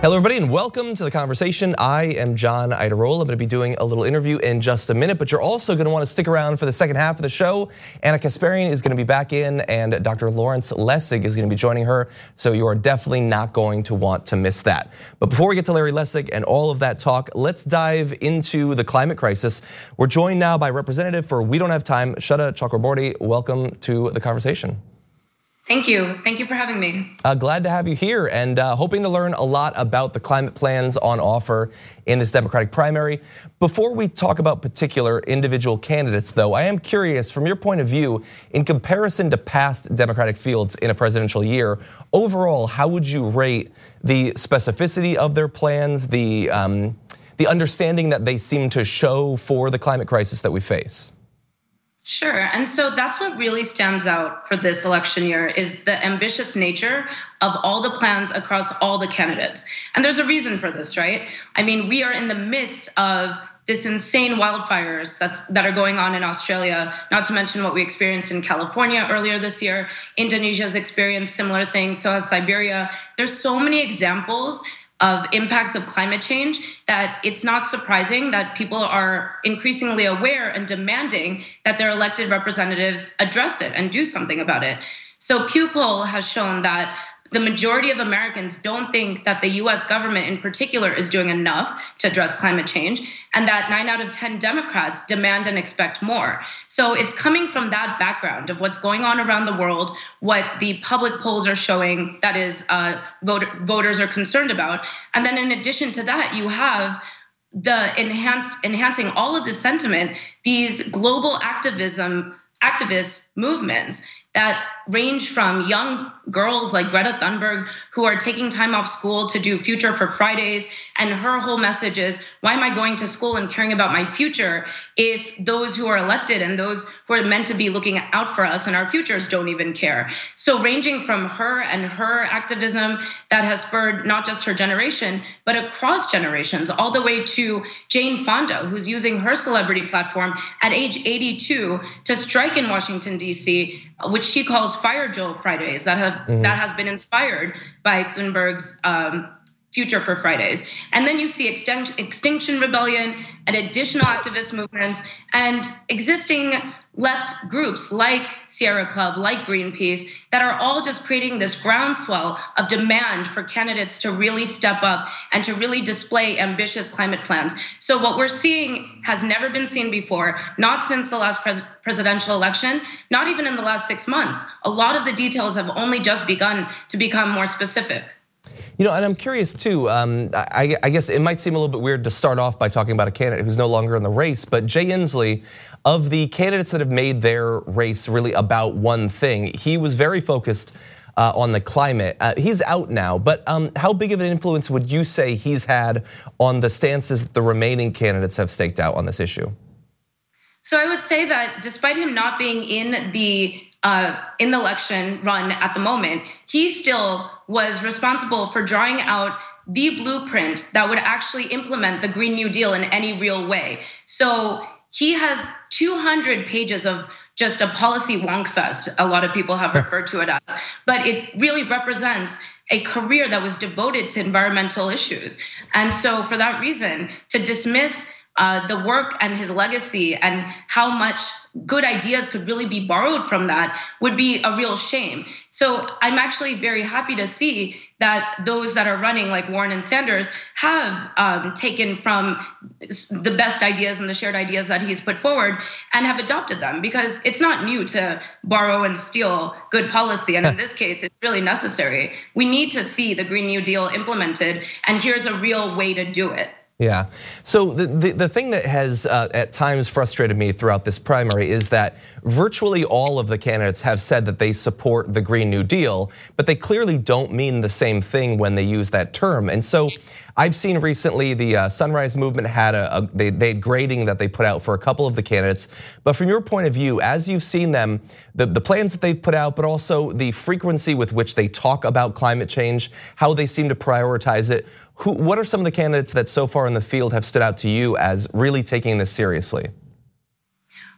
Hello, everybody, and welcome to the conversation. I am John Iadarola. I'm going to be doing a little interview in just a minute, but you're also going to want to stick around for the second half of the show. Ana Kasparian is going to be back in, and Dr. Lawrence Lessig is going to be joining her. So you are definitely not going to want to miss that. But before we get to Larry Lessig and all of that talk, let's dive into the climate crisis. We're joined now by Representative for We Don't Have Time, Sweta Chakraborty. Welcome to the conversation. Thank you. Thank you for having me. Uh, glad to have you here and uh, hoping to learn a lot about the climate plans on offer in this Democratic primary. Before we talk about particular individual candidates, though, I am curious from your point of view, in comparison to past Democratic fields in a presidential year, overall, how would you rate the specificity of their plans, the, um, the understanding that they seem to show for the climate crisis that we face? Sure. And so that's what really stands out for this election year is the ambitious nature of all the plans across all the candidates. And there's a reason for this, right? I mean, we are in the midst of this insane wildfires that's that are going on in Australia, not to mention what we experienced in California earlier this year. Indonesia's experienced similar things, so has Siberia. There's so many examples of impacts of climate change that it's not surprising that people are increasingly aware and demanding that their elected representatives address it and do something about it. So Pew poll has shown that the majority of Americans don't think that the US government in particular is doing enough to address climate change, and that nine out of 10 Democrats demand and expect more. So it's coming from that background of what's going on around the world, what the public polls are showing that is uh, voter, voters are concerned about. And then in addition to that, you have the enhanced enhancing all of this sentiment, these global activism activist movements that range from young girls like Greta Thunberg who are taking time off school to do Future for Fridays. And her whole message is why am I going to school and caring about my future if those who are elected and those who are meant to be looking out for us and our futures don't even care? So, ranging from her and her activism that has spurred not just her generation, but across generations, all the way to Jane Fonda, who's using her celebrity platform at age 82 to strike in Washington, D.C., which she calls Fire Drill Fridays, that, have, mm-hmm. that has been inspired by Thunberg's um, Future for Fridays. And then you see Extinction Rebellion and additional activist movements and existing left groups like Sierra Club, like Greenpeace, that are all just creating this groundswell of demand for candidates to really step up and to really display ambitious climate plans. So, what we're seeing has never been seen before, not since the last pres- presidential election, not even in the last six months. A lot of the details have only just begun to become more specific. You know, and I'm curious too. Um, I, I, guess it might seem a little bit weird to start off by talking about a candidate who's no longer in the race, but Jay Inslee, of the candidates that have made their race really about one thing, he was very focused uh, on the climate. Uh, he's out now, but um, how big of an influence would you say he's had on the stances that the remaining candidates have staked out on this issue? So I would say that despite him not being in the uh, in the election run at the moment, he still was responsible for drawing out the blueprint that would actually implement the Green New Deal in any real way. So he has 200 pages of just a policy wonk fest, a lot of people have referred to it as, but it really represents a career that was devoted to environmental issues. And so, for that reason, to dismiss uh, the work and his legacy and how much good ideas could really be borrowed from that would be a real shame. So I'm actually very happy to see that those that are running, like Warren and Sanders, have um, taken from the best ideas and the shared ideas that he's put forward and have adopted them because it's not new to borrow and steal good policy. And in this case, it's really necessary. We need to see the Green New Deal implemented, and here's a real way to do it. Yeah. So the, the, the, thing that has uh, at times frustrated me throughout this primary is that virtually all of the candidates have said that they support the Green New Deal, but they clearly don't mean the same thing when they use that term. And so I've seen recently the uh, Sunrise Movement had a, a they, they had grading that they put out for a couple of the candidates. But from your point of view, as you've seen them, the, the plans that they've put out, but also the frequency with which they talk about climate change, how they seem to prioritize it, who, what are some of the candidates that so far in the field have stood out to you as really taking this seriously?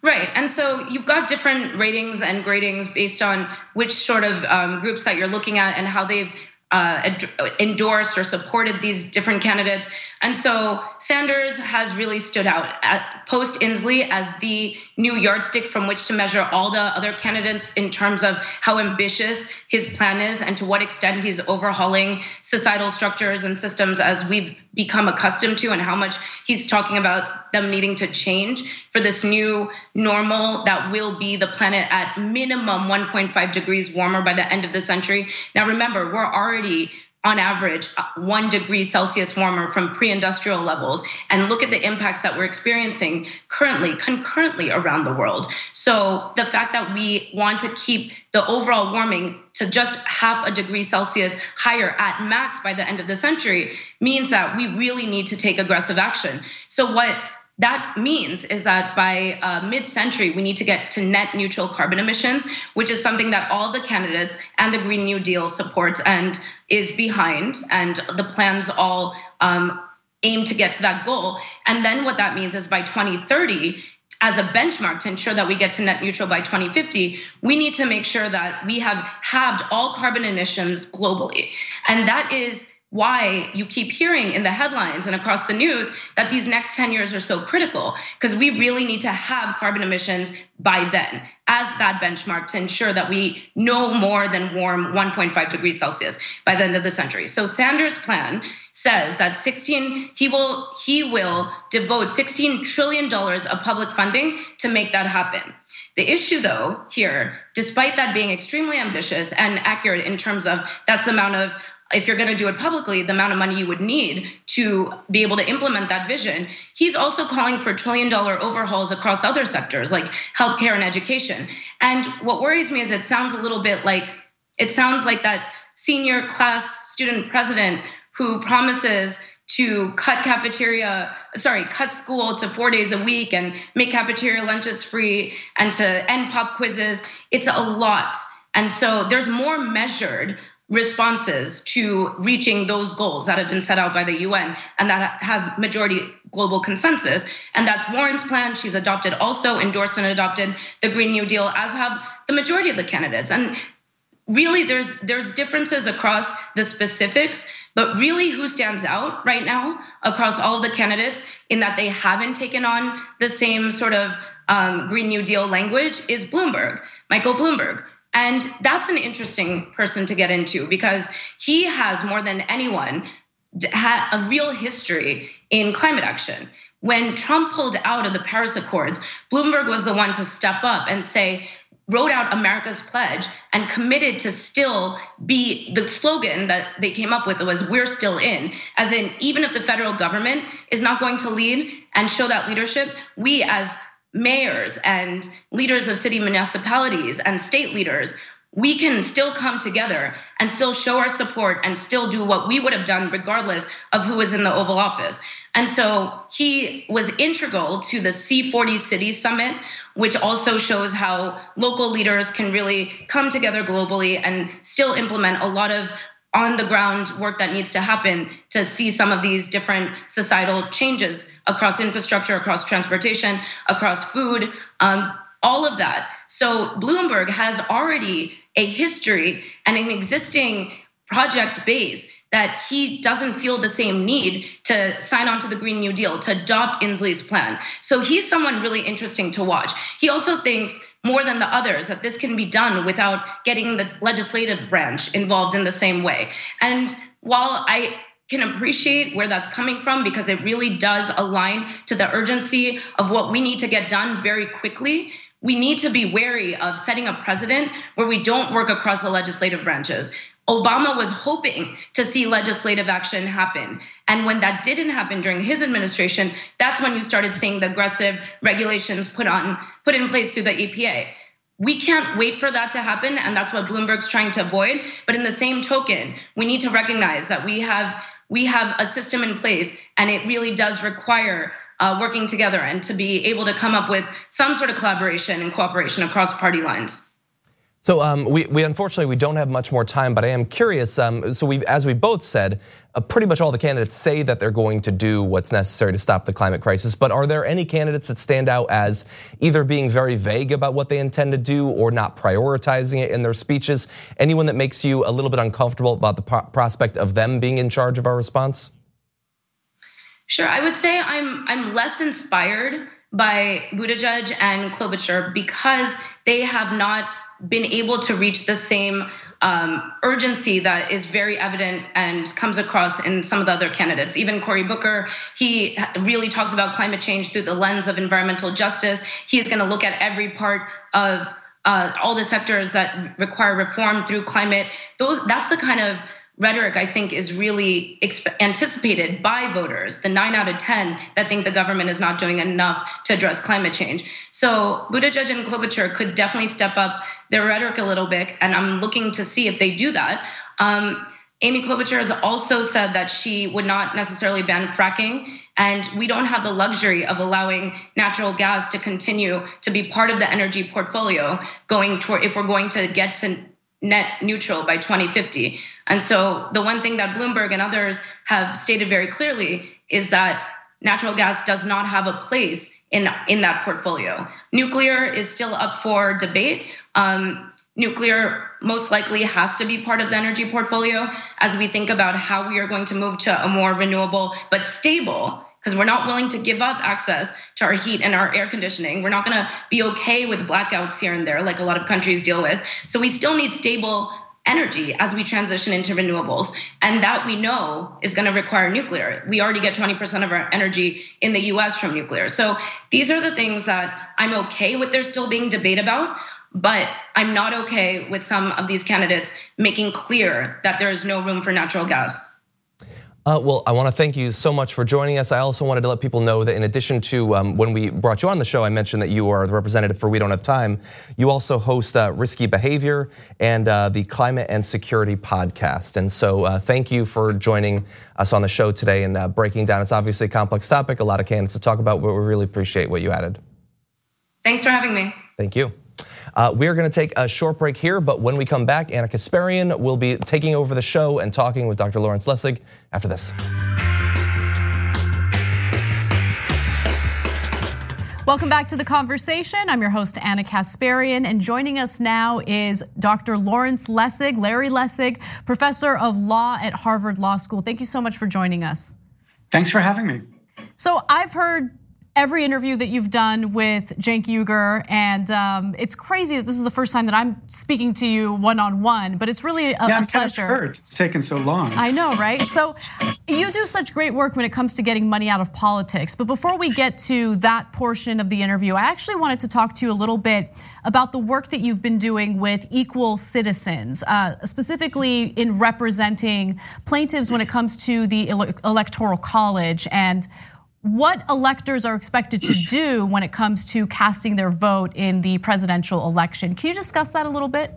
Right. And so you've got different ratings and gradings based on which sort of um, groups that you're looking at and how they've uh, endorsed or supported these different candidates. And so Sanders has really stood out at post Inslee as the new yardstick from which to measure all the other candidates in terms of how ambitious his plan is and to what extent he's overhauling societal structures and systems as we've become accustomed to, and how much he's talking about them needing to change for this new normal that will be the planet at minimum 1.5 degrees warmer by the end of the century. Now, remember, we're already on average uh, one degree Celsius warmer from pre industrial levels, and look at the impacts that we're experiencing currently, concurrently around the world. So, the fact that we want to keep the overall warming to just half a degree Celsius higher at max by the end of the century means that we really need to take aggressive action. So, what that means is that by uh, mid century, we need to get to net neutral carbon emissions, which is something that all the candidates and the Green New Deal supports and is behind. And the plans all um, aim to get to that goal. And then what that means is by 2030, as a benchmark to ensure that we get to net neutral by 2050, we need to make sure that we have halved all carbon emissions globally. And that is why you keep hearing in the headlines and across the news that these next 10 years are so critical because we really need to have carbon emissions by then as that benchmark to ensure that we no more than warm 1.5 degrees Celsius by the end of the century. So Sanders' plan says that 16 he will he will devote 16 trillion dollars of public funding to make that happen. The issue, though, here, despite that being extremely ambitious and accurate in terms of that's the amount of if you're going to do it publicly, the amount of money you would need to be able to implement that vision. He's also calling for trillion dollar overhauls across other sectors like healthcare and education. And what worries me is it sounds a little bit like it sounds like that senior class student president who promises to cut cafeteria, sorry, cut school to four days a week and make cafeteria lunches free and to end pop quizzes. It's a lot. And so there's more measured responses to reaching those goals that have been set out by the UN and that have majority global consensus. And that's Warren's plan. She's adopted, also endorsed and adopted the Green New Deal, as have the majority of the candidates. And really, there's there's differences across the specifics, but really, who stands out right now across all of the candidates in that they haven't taken on the same sort of um, Green New Deal language is Bloomberg, Michael Bloomberg, and that's an interesting person to get into because he has more than anyone a real history in climate action. When Trump pulled out of the Paris Accords, Bloomberg was the one to step up and say, wrote out America's pledge and committed to still be the slogan that they came up with was we're still in as in even if the federal government is not going to lead and show that leadership we as mayors and leaders of city municipalities and state leaders, we can still come together and still show our support and still do what we would have done regardless of who was in the Oval Office. And so he was integral to the C40 City Summit, which also shows how local leaders can really come together globally and still implement a lot of on the ground work that needs to happen to see some of these different societal changes across infrastructure, across transportation, across food, um, all of that. So Bloomberg has already a history and an existing project base that he doesn't feel the same need to sign on to the Green New Deal, to adopt Inslee's plan. So he's someone really interesting to watch. He also thinks more than the others that this can be done without getting the legislative branch involved in the same way. And while I can appreciate where that's coming from because it really does align to the urgency of what we need to get done very quickly. We need to be wary of setting a precedent where we don't work across the legislative branches. Obama was hoping to see legislative action happen. And when that didn't happen during his administration, that's when you started seeing the aggressive regulations put on put in place through the EPA. We can't wait for that to happen, and that's what Bloomberg's trying to avoid. But in the same token, we need to recognize that we have we have a system in place, and it really does require uh, working together and to be able to come up with some sort of collaboration and cooperation across party lines. So um, we, we unfortunately we don't have much more time, but I am curious. Um, so we, as we both said, uh, pretty much all the candidates say that they're going to do what's necessary to stop the climate crisis. But are there any candidates that stand out as either being very vague about what they intend to do or not prioritizing it in their speeches? Anyone that makes you a little bit uncomfortable about the prospect of them being in charge of our response? Sure, I would say I'm I'm less inspired by Buttigieg and Klobuchar because they have not been able to reach the same um, urgency that is very evident and comes across in some of the other candidates. Even Cory Booker, he really talks about climate change through the lens of environmental justice. He is going to look at every part of uh, all the sectors that require reform through climate. Those that's the kind of rhetoric I think is really anticipated by voters, the nine out of 10 that think the government is not doing enough to address climate change. So Buttigieg and Klobuchar could definitely step up their rhetoric a little bit, and I'm looking to see if they do that. Um, Amy Klobuchar has also said that she would not necessarily ban fracking, and we don't have the luxury of allowing natural gas to continue to be part of the energy portfolio going toward if we're going to get to net neutral by 2050. And so the one thing that Bloomberg and others have stated very clearly is that natural gas does not have a place in, in that portfolio. Nuclear is still up for debate. Um, nuclear most likely has to be part of the energy portfolio as we think about how we are going to move to a more renewable but stable because we're not willing to give up access to our heat and our air conditioning. We're not going to be okay with blackouts here and there, like a lot of countries deal with. So we still need stable energy as we transition into renewables. And that we know is going to require nuclear. We already get 20% of our energy in the US from nuclear. So these are the things that I'm okay with there still being debate about. But I'm not okay with some of these candidates making clear that there is no room for natural gas. Uh, well, I want to thank you so much for joining us. I also wanted to let people know that in addition to um, when we brought you on the show, I mentioned that you are the representative for We Don't Have Time. You also host uh, Risky Behavior and uh, the Climate and Security podcast. And so uh, thank you for joining us on the show today and uh, breaking down. It's obviously a complex topic, a lot of candidates to talk about, but we really appreciate what you added. Thanks for having me. Thank you. Uh, we're going to take a short break here, but when we come back, Ana Kasparian will be taking over the show and talking with Dr. Lawrence Lessig after this. Welcome back to the conversation. I'm your host, Ana Kasparian, and joining us now is Dr. Lawrence Lessig, Larry Lessig, professor of law at Harvard Law School. Thank you so much for joining us. Thanks for having me. So, I've heard every interview that you've done with Cenk Uygur, and um, it's crazy that this is the first time that I'm speaking to you one on one. But it's really a, yeah, I'm a pleasure. Kind of hurt. It's taken so long. I know, right? So you do such great work when it comes to getting money out of politics. But before we get to that portion of the interview, I actually wanted to talk to you a little bit about the work that you've been doing with equal citizens, uh, specifically in representing plaintiffs when it comes to the electoral college and what electors are expected to do when it comes to casting their vote in the presidential election. Can you discuss that a little bit?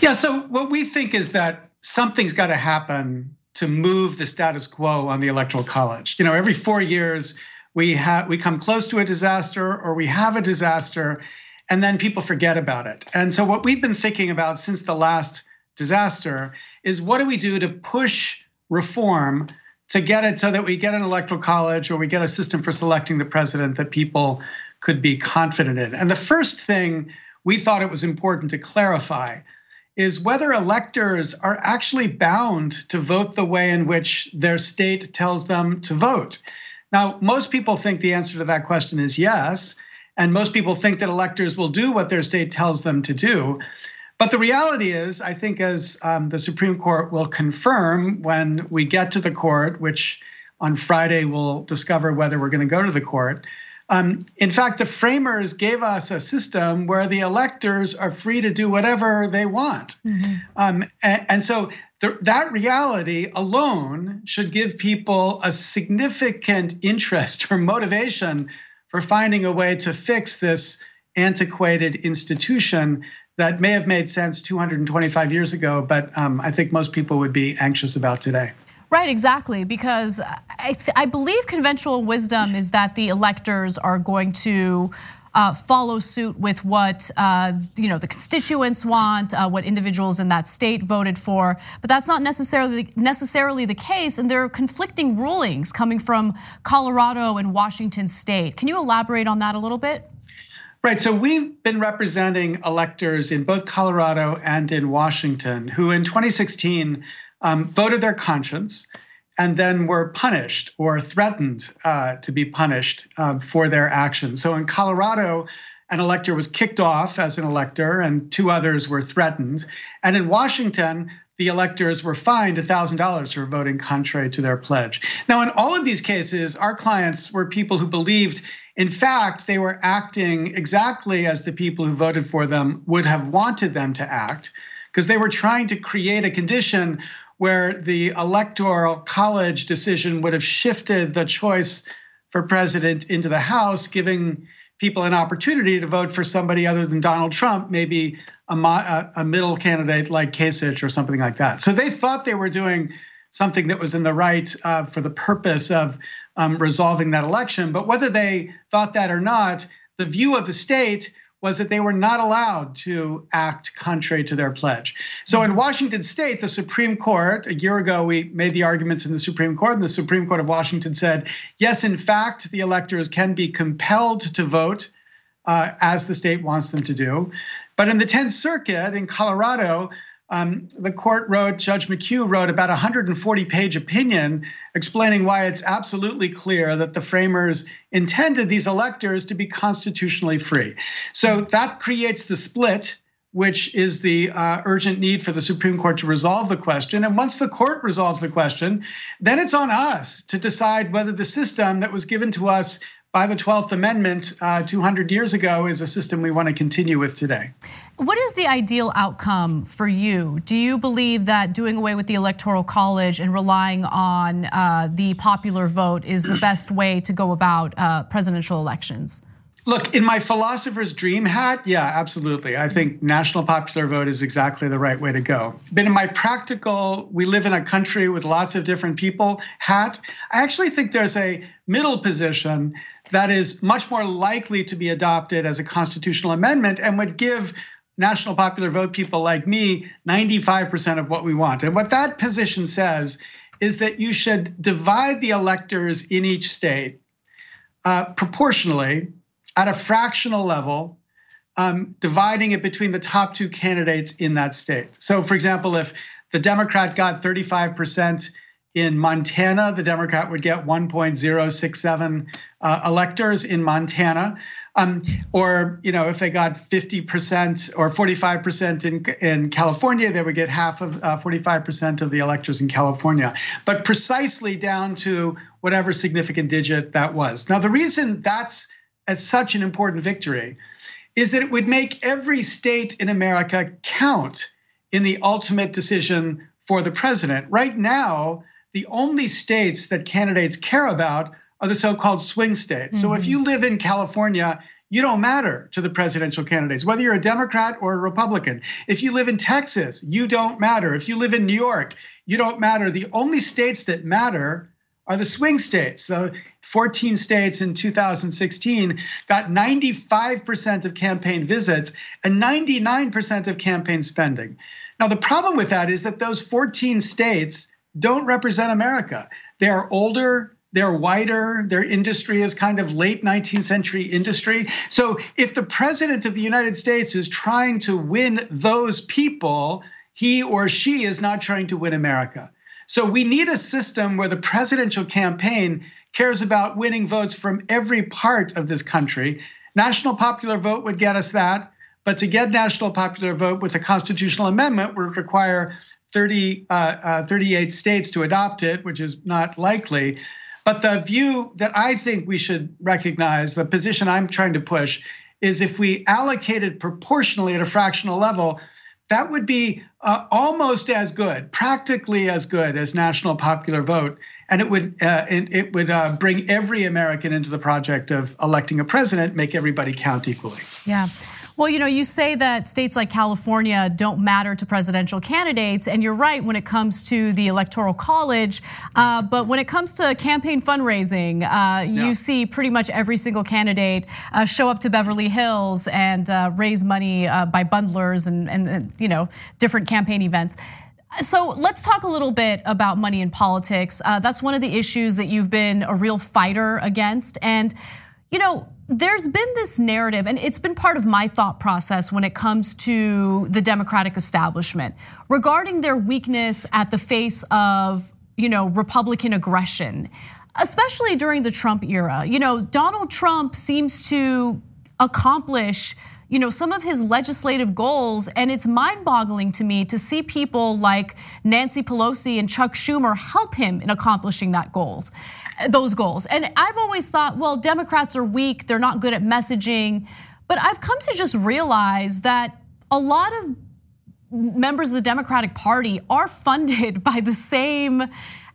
Yeah, so what we think is that something's got to happen to move the status quo on the electoral college. You know, every 4 years we have we come close to a disaster or we have a disaster and then people forget about it. And so what we've been thinking about since the last disaster is what do we do to push reform to get it so that we get an electoral college or we get a system for selecting the president that people could be confident in. And the first thing we thought it was important to clarify is whether electors are actually bound to vote the way in which their state tells them to vote. Now, most people think the answer to that question is yes, and most people think that electors will do what their state tells them to do. But the reality is, I think, as um, the Supreme Court will confirm when we get to the court, which on Friday we'll discover whether we're going to go to the court. Um, in fact, the framers gave us a system where the electors are free to do whatever they want. Mm-hmm. Um, and, and, so the, that reality alone should give people a significant interest or motivation for finding a way to fix this antiquated institution that may have made sense 225 years ago, but um, I think most people would be anxious about today. Right, exactly, because I, I believe conventional wisdom is that the electors are going to uh, follow suit with what uh, you know the constituents want, uh, what individuals in that state voted for. But that's not necessarily necessarily the case, and there are conflicting rulings coming from Colorado and Washington State. Can you elaborate on that a little bit? Right. So we've been representing electors in both Colorado and in Washington who in 2016 um, voted their conscience and then were punished or threatened uh, to be punished um, for their actions. So in Colorado, an elector was kicked off as an elector, and two others were threatened. And in Washington, the electors were fined $1,000 for voting contrary to their pledge. Now, in all of these cases, our clients were people who believed, in fact, they were acting exactly as the people who voted for them would have wanted them to act, because they were trying to create a condition where the electoral college decision would have shifted the choice for president into the House, giving people an opportunity to vote for somebody other than Donald Trump, maybe a, a middle candidate like Kasich or something like that. So they thought they were doing something that was in the right uh, for the purpose of um, resolving that election. But whether they thought that or not, the view of the state was that they were not allowed to act contrary to their pledge. So in. Washington state, the Supreme Court, a year ago, we made the arguments in the Supreme Court, and the Supreme Court of Washington said, yes, in fact, the electors can be compelled to vote uh, as the state wants them to do. But in the 10th Circuit in Colorado, um, the court wrote, Judge McHugh wrote about a 140 page opinion explaining why it's absolutely clear that the framers intended these electors to be constitutionally free. So that creates the split, which is the uh, urgent need for the Supreme Court to resolve the question. And once the court resolves the question, then it's on us to decide whether the system that was given to us by the 12th Amendment uh, 200 years ago is a system we want to continue with today. What is the ideal outcome for you? Do you believe that doing away with the Electoral College and relying on uh, the popular vote is the best way to go about uh, presidential elections? Look, in my philosopher's dream hat, yeah, absolutely. I think national popular vote is exactly the right way to go. But in my practical, we live in a country with lots of different people hat, I actually think there's a middle position that is much more likely to be adopted as a constitutional amendment and would give national popular vote people like me 95% of what we want. And what that position says is that you should divide the electors in each state uh, proportionally at a fractional level, um, dividing it between the top two candidates in that state. So, for example, if the Democrat got 35% in Montana, the Democrat would get 1.067 uh, electors in Montana. Um, or you know, if they got 50% or 45% in in California, they would get half of uh, 45% of the electors in California. But precisely down to whatever significant digit that was. Now, the reason that's as such an important victory is that it would make every state in America count in the ultimate decision for the president. Right now, the only states that candidates care about are the so called swing states. Mm-hmm. So if mm-hmm. you live in California, you don't matter to the presidential candidates, whether you're a Democrat or a Republican. If you live in Texas, you don't matter. If you live in New York, you don't matter. The only states that matter are the swing states. The 14 states in 2016 got 95% of campaign visits and 99% of campaign spending. Now, the problem with that is that those 14 states don't represent America. They are older, they're whiter, their industry is kind of late 19th century industry. So if the president of the United States is trying to win those people, he or she is not trying to win America. So we need a system where the presidential campaign cares about winning votes from every part of this country. National popular vote would get us that. But to get national popular vote with a constitutional amendment would require 30, uh, uh, 38 states to adopt it, which is not likely. But the view that I think we should recognize, the position I'm trying to push, is if we allocated proportionally at a fractional level, that would be uh, almost as good, practically as good as national popular vote, and it would uh, it, would uh, bring every American into the project of electing a president, make everybody count equally. Yeah. Well, you know, you say that states like California don't matter to presidential candidates, and you're right when it comes to the electoral college. Uh, but when it comes to campaign fundraising, uh, you see pretty much every single candidate uh, show up to Beverly Hills and uh, raise money uh, by bundlers and, and, you know different campaign events. So let's talk a little bit about money in politics. Uh, that's one of the issues that you've been a real fighter against, and you know there's been this narrative, and it's been part of my thought process when it comes to the Democratic establishment regarding their weakness at the face of, you know, Republican aggression, especially during the Trump era. You know, Donald Trump seems to accomplish you know some of his legislative goals and it's mind-boggling to me to see people like Nancy Pelosi and Chuck Schumer help him in accomplishing that goals those goals. And I've always thought, well, Democrats are weak, they're not good at messaging. But I've come to just realize that a lot of members of the Democratic Party are funded by the same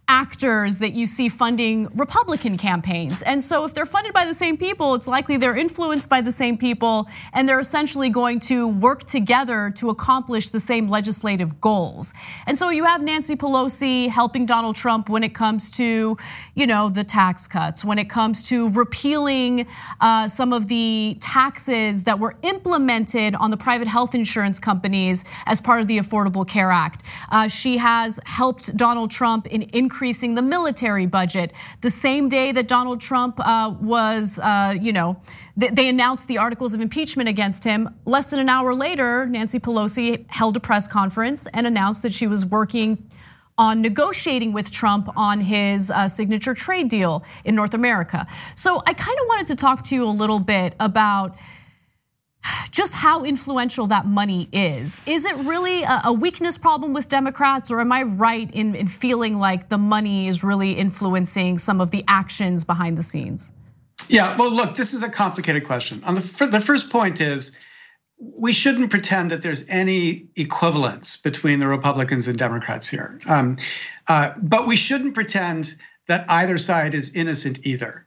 actors that you see funding Republican campaigns. And so if they're funded by the same people, it's likely they're influenced by the same people and they're essentially going to work together to accomplish the same legislative goals. And so you have Nancy Pelosi helping Donald Trump when it comes to, you know, the tax cuts, when it comes to repealing uh, some of the taxes that were implemented on the private health insurance companies as part of the Affordable Care Act. Uh, she has helped Donald Trump in increasing the military budget. The same day that Donald Trump uh, was, uh, you know, they announced the articles of impeachment against him. Less than an hour later, Nancy Pelosi held a press conference and announced that she was working on negotiating with Trump on his uh, signature trade deal in North America. So I kind of wanted to talk to you a little bit about just how influential that money is. Is it really a weakness problem with Democrats, or am I right in, in feeling like the money is really influencing some of the actions behind the scenes? Yeah, well, look, this is a complicated question. On the the first point is we shouldn't pretend that there's any equivalence between the Republicans and Democrats here, um, uh, but we shouldn't pretend that either side is innocent either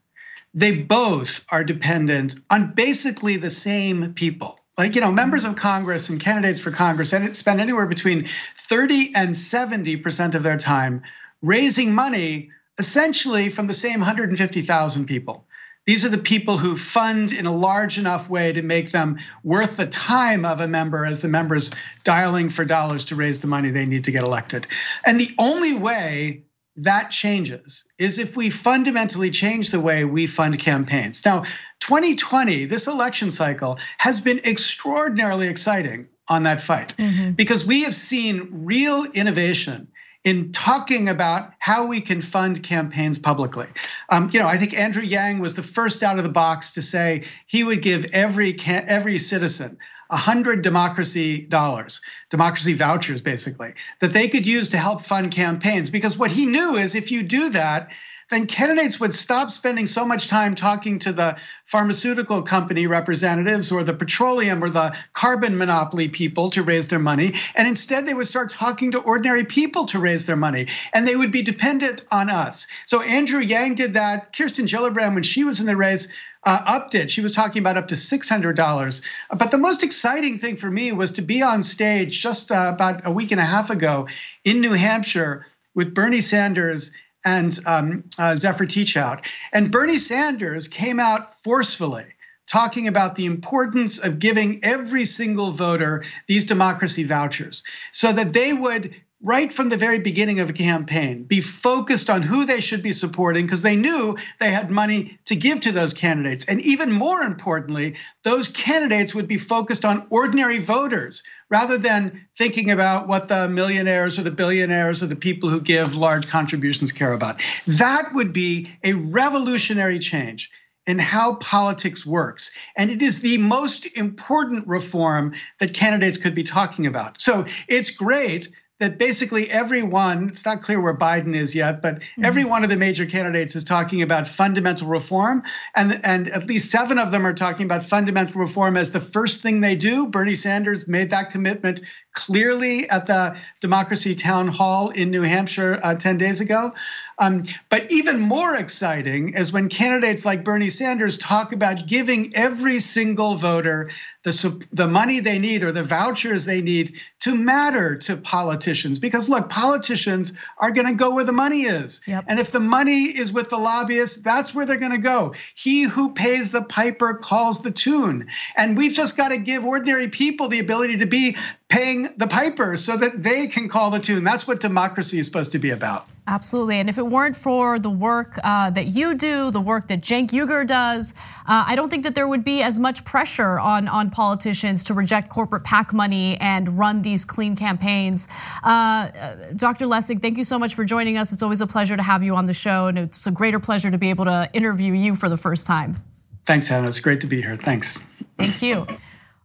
they both are dependent on basically the same people. Like, you know, members of Congress and candidates for Congress spend anywhere between 30 and 70% of their time raising money essentially from the same 150,000 people. These are the people who fund in a large enough way to make them worth the time of a member as the members dialing for dollars to raise the money they need to get elected. And the only way that changes is if we fundamentally change the way we fund campaigns. Now, 2020, this election cycle has been extraordinarily exciting on that fight mm-hmm. because we have seen real innovation in talking about how we can fund campaigns publicly. Um, you know, I think Andrew Yang was the first out of the box to say he would give every every citizen 100 democracy dollars, democracy vouchers, basically, that they could use to help fund campaigns. Because what he knew is if you do that, then candidates would stop spending so much time talking to the pharmaceutical company representatives or the petroleum or the carbon monopoly people to raise their money. And instead, they would start talking to ordinary people to raise their money. And they would be dependent on us. So Andrew Yang did that. Kirsten Gillibrand, when she was in the race, uh, upped it. She was talking about up to $600. But the most exciting thing for me was to be on stage just uh, about a week and a half ago in New Hampshire with Bernie Sanders and um, uh, Zephyr Teachout. And Bernie Sanders came out forcefully talking about the importance of giving every single voter these democracy vouchers so that they would right from the very beginning of a campaign, be focused on who they should be supporting because they knew they had money to give to those candidates. And even more importantly, those candidates would be focused on ordinary voters rather than thinking about what the millionaires or the billionaires or the people who give large contributions care about. That would be a revolutionary change in how politics works. And it is the most important reform that candidates could be talking about. So it's great that basically everyone, it's not clear where Biden is yet, but mm-hmm. every one of the major candidates is talking about fundamental reform. And, and at least seven of them are talking about fundamental reform as the first thing they do. Bernie Sanders made that commitment clearly at the Democracy Town Hall in New Hampshire uh, 10 days ago. Um, but even more exciting is when candidates like Bernie Sanders talk about giving every single voter the, the money they need or the vouchers they need to matter to politicians. Because look, politicians are going to go where the money is. Yep. And if the money is with the lobbyists, that's where they're going to go. He who pays the piper calls the tune. And we've just got to give ordinary people the ability to be paying the piper so that they can call the tune. That's what democracy is supposed to be about. Absolutely. And if it weren't for the work uh, that you do, the work that Cenk Uygur does, uh, I don't think that there would be as much pressure on, on politicians to reject corporate PAC money and run these clean campaigns. Uh, Dr. Lessig, thank you so much for joining us. It's always a pleasure to have you on the show, and it's a greater pleasure to be able to interview you for the first time. Thanks, Hannah. It's great to be here. Thanks. Thank you.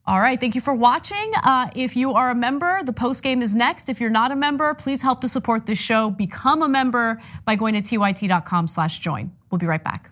All right, thank you for watching. Uh, if you are a member, the post game is next. If you're not a member, please help to support this show. Become a member by going to tyt.com/join. We'll be right back.